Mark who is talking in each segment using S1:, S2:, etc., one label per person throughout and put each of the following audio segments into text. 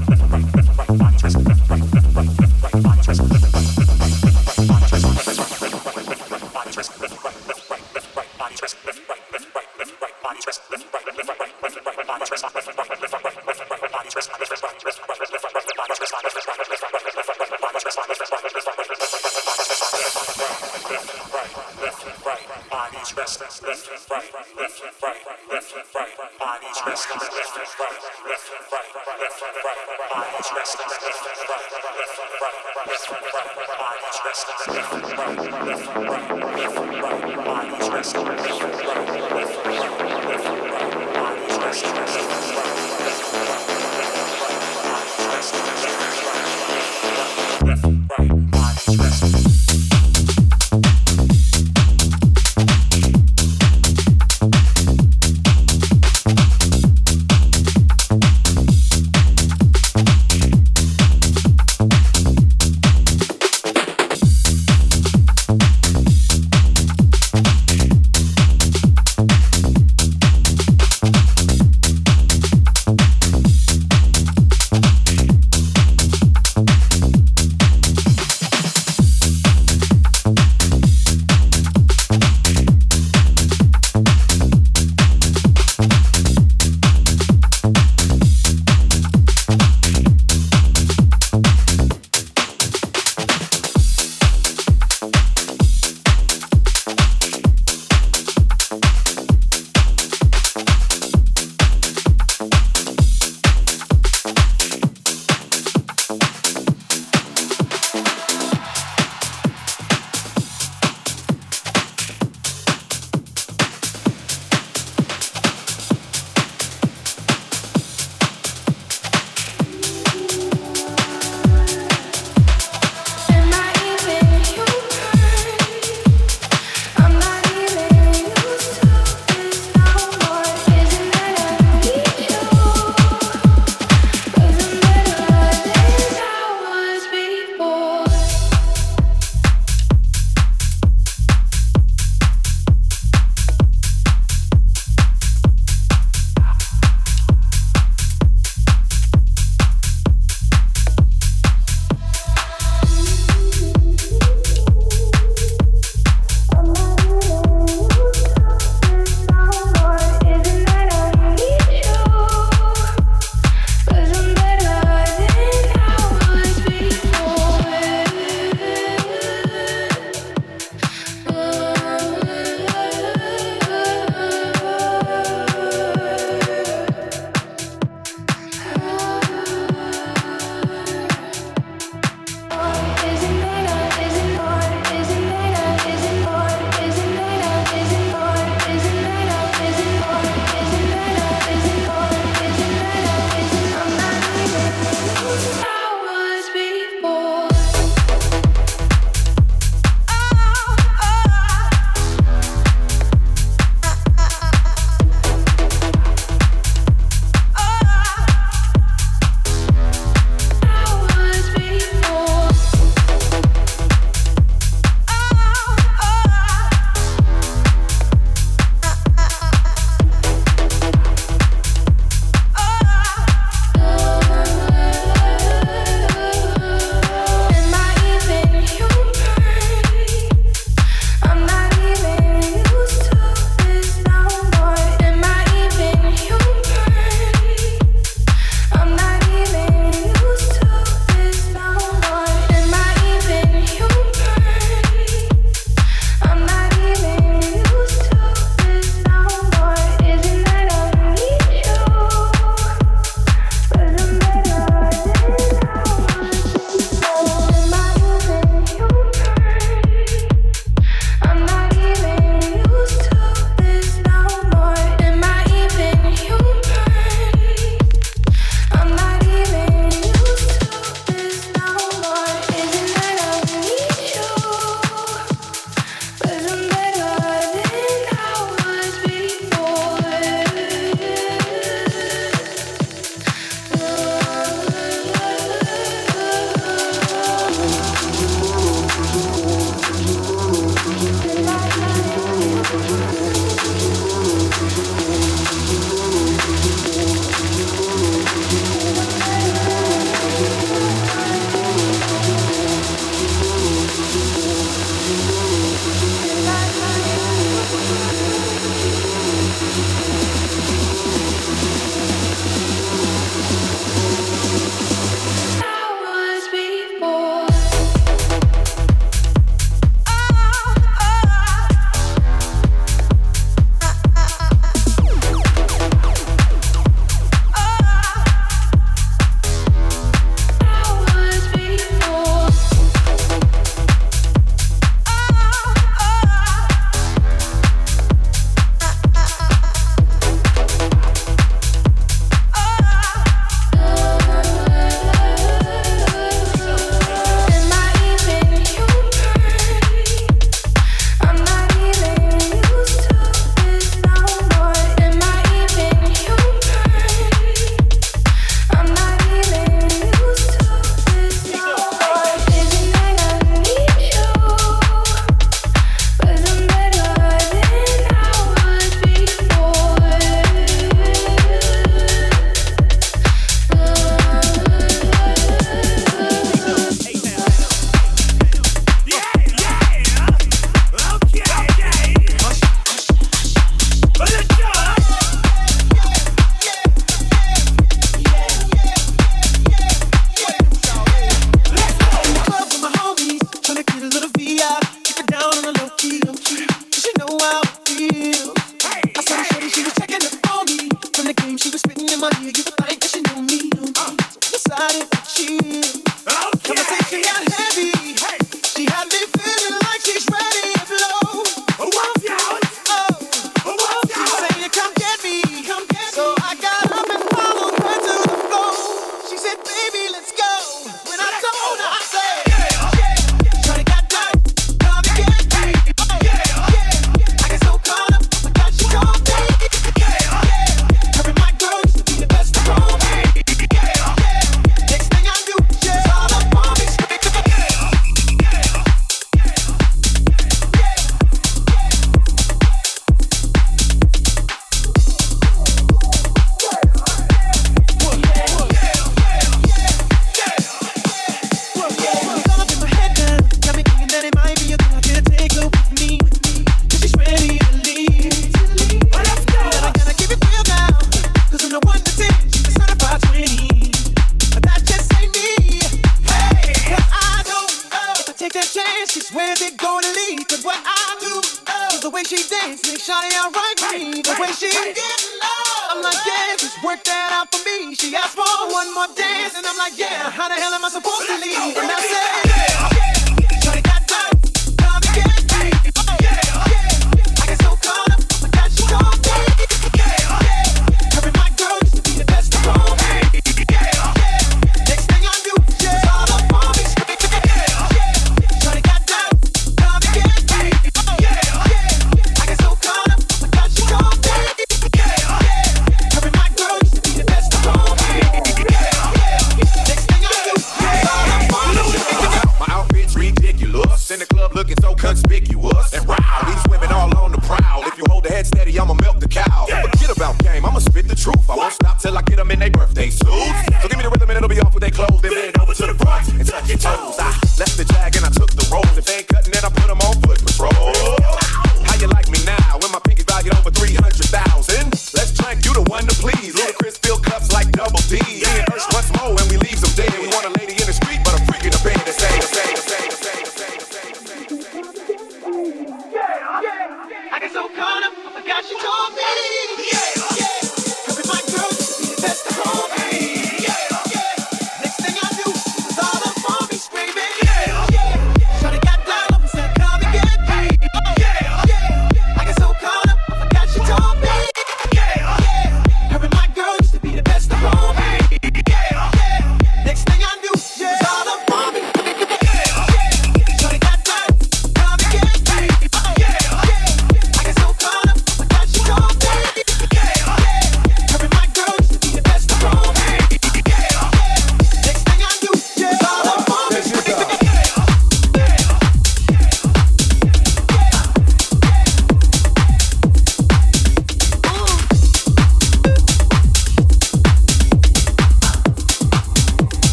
S1: ハハハ。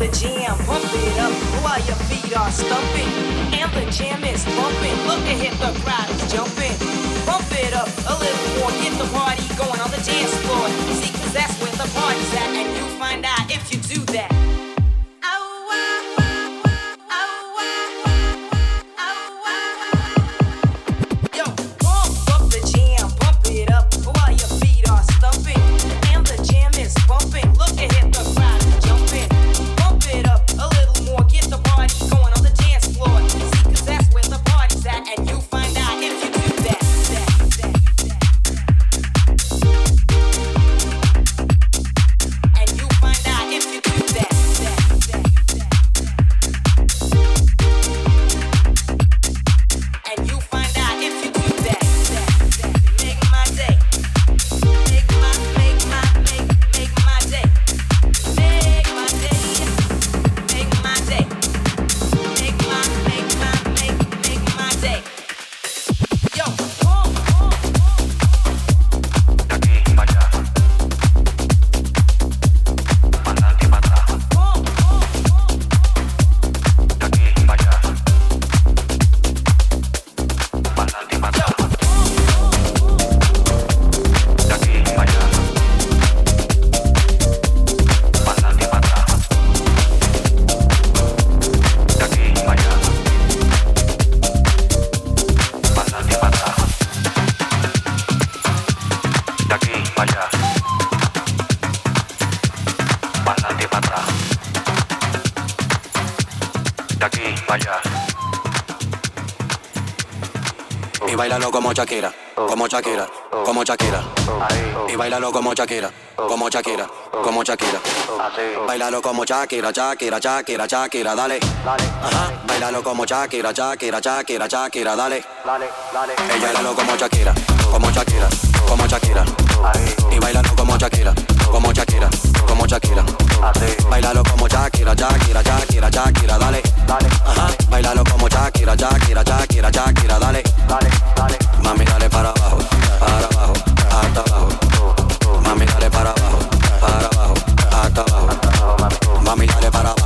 S1: the jam, pump it up while your feet are stumping. And the jam is bumping. Look ahead, the crowd is jumping. Pump it up a little more, get the party going on the dance floor. See, cause that's where the party's at, and you find out if you
S2: como Shakira, como Shakira, como Shakira. Y bailalo como Shakira, como Shakira, como Shakira. Bailalo como Shakira, Shakira, Shakira, Shakira, dale. Ajá. Bailalo como Shakira, Shakira, Shakira, Shakira, dale. Y bailalo como Shakira, como Shakira, como Shakira. Y bailalo como Shakira, como Shakira, como Shakira. Bailalo como Shakira, Shakira, Shakira, Shakira, dale. Ajá. Bailalo como Shakira, Shakira, Shakira, Shakira, dale. Mami, dale para abajo, para abajo, hasta abajo. Mami, dale para abajo, para abajo, hasta abajo. Mami, dale para abajo,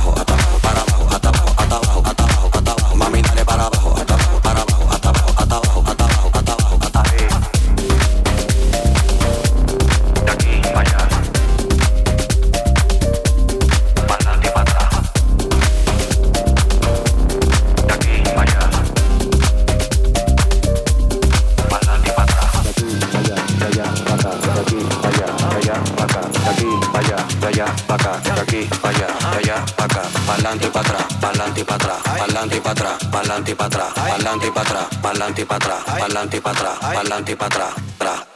S3: de allá para
S2: acá, pa'lante y para atrás, pa'lante y para atrás, pa'lante y para atrás, pa'lante y para atrás, pa'lante y para atrás, pa'lante y para atrás, pa'lante y para atrás,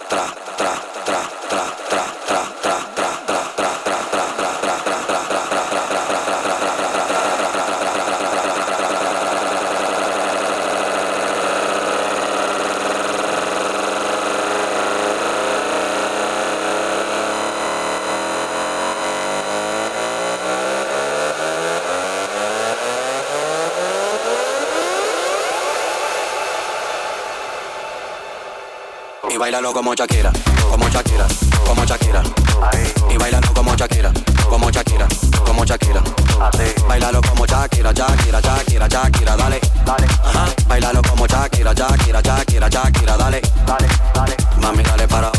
S2: bailalo como Shakira, como Shakira, como Shakira. Y bailalo como Shakira, como Shakira, como Shakira. Bailalo como Shakira, Shakira, Shakira, Shakira, dale. Ajá. Bailalo como Shakira, Shakira, Shakira, Shakira, dale. Mami, dale para abajo, para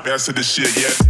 S4: not mastered this shit
S5: yet.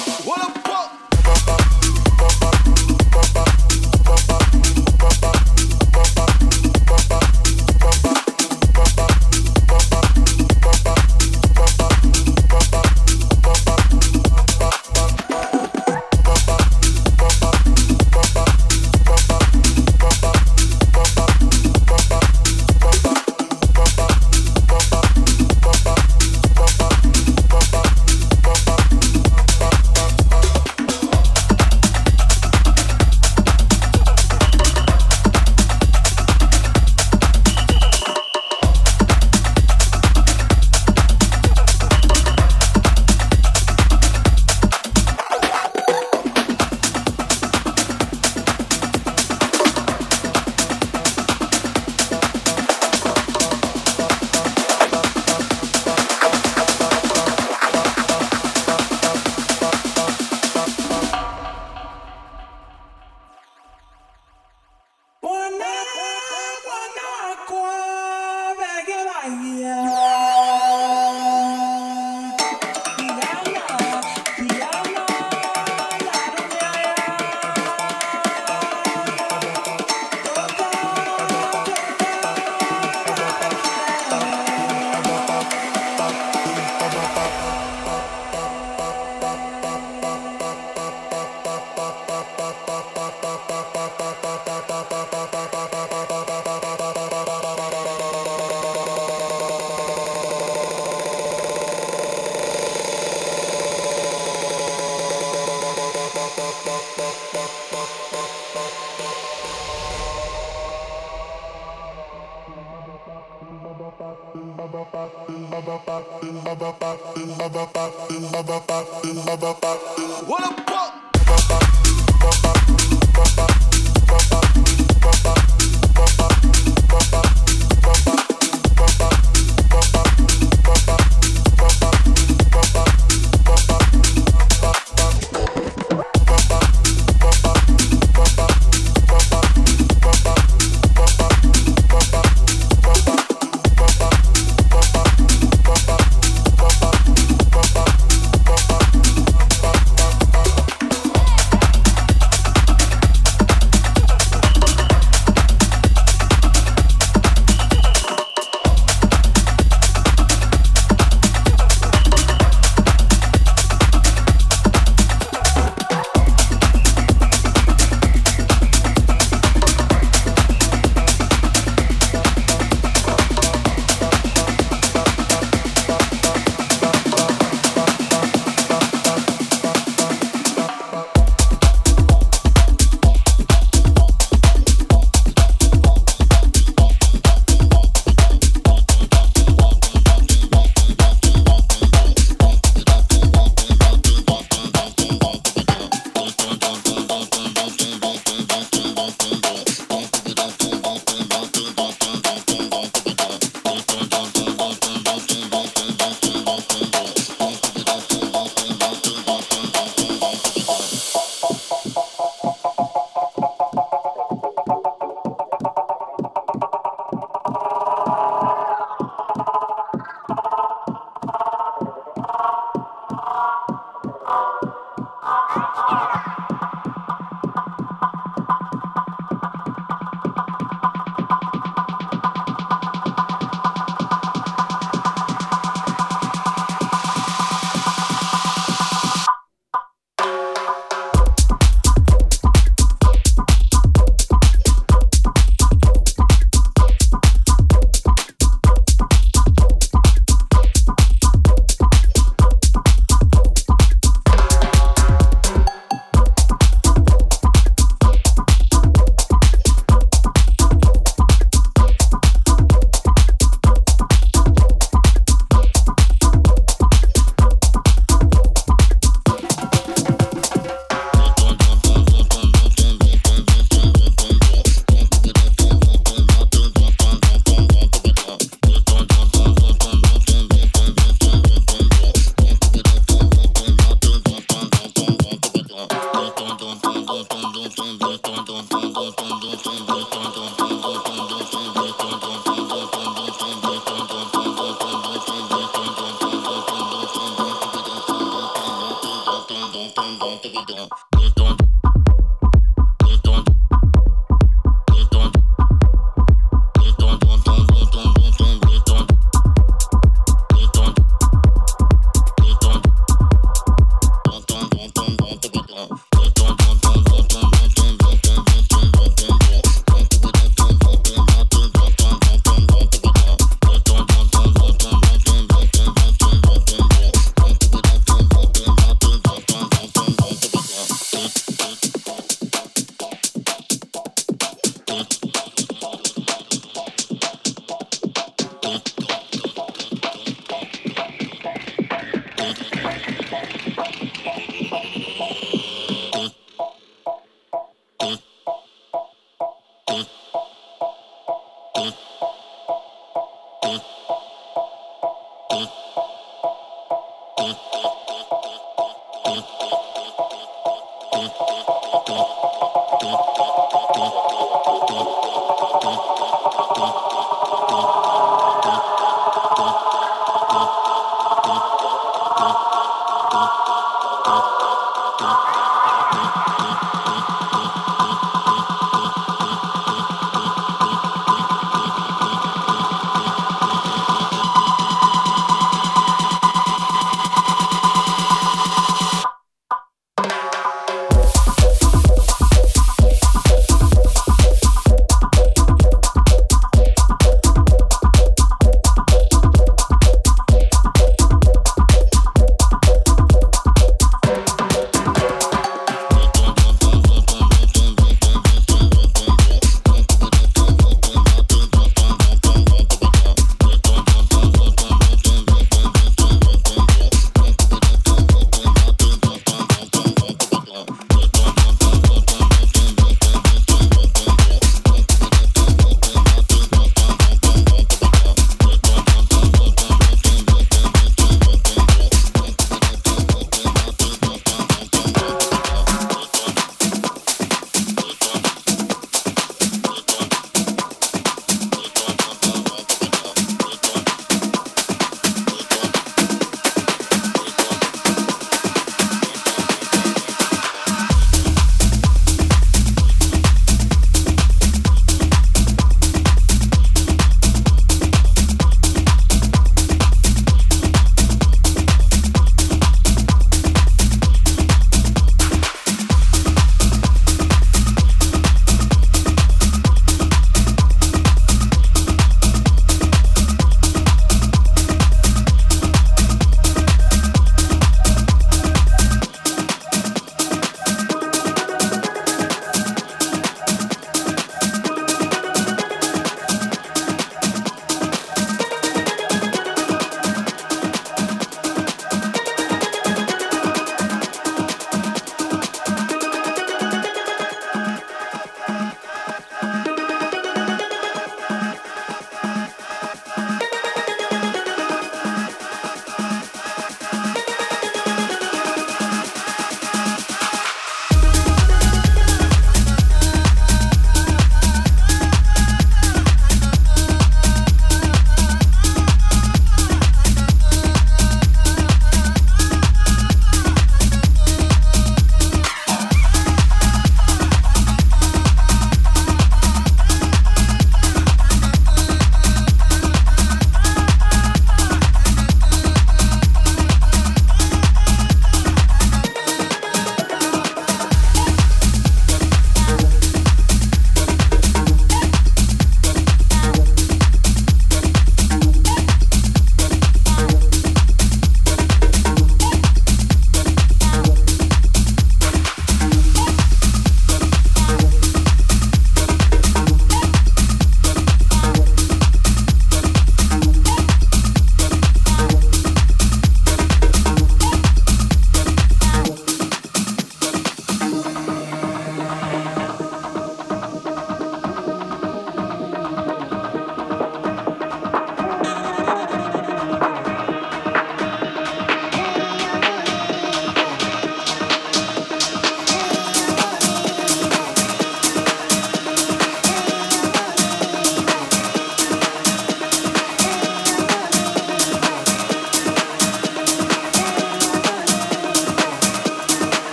S1: What up,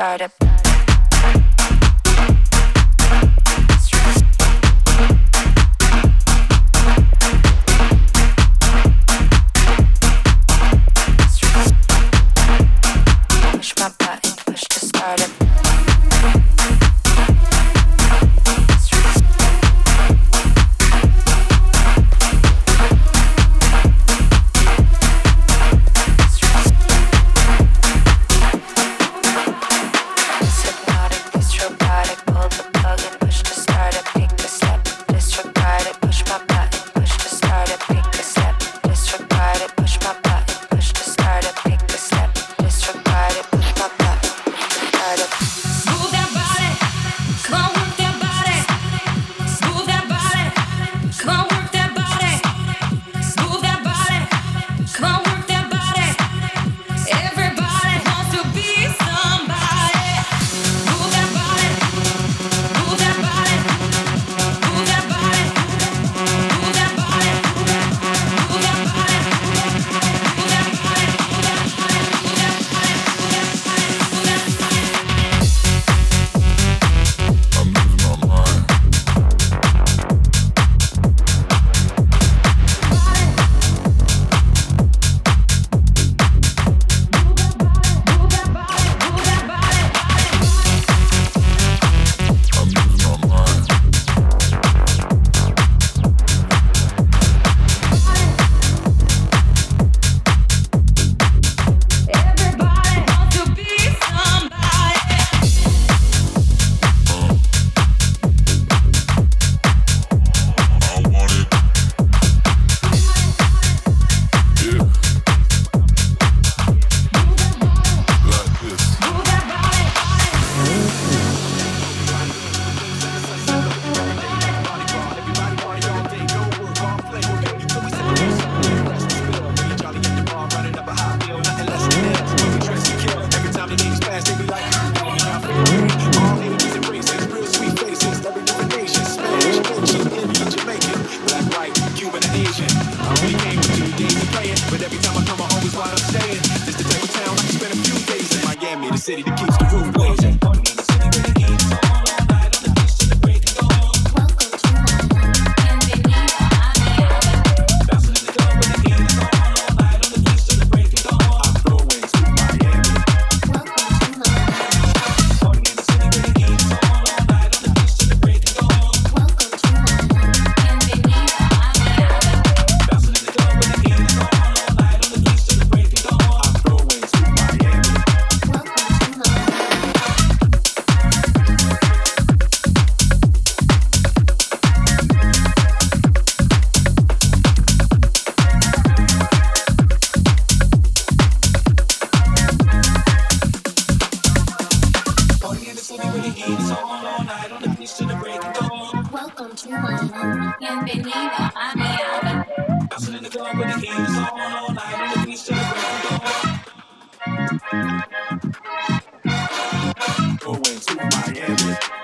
S6: startup. Going to
S1: Miami.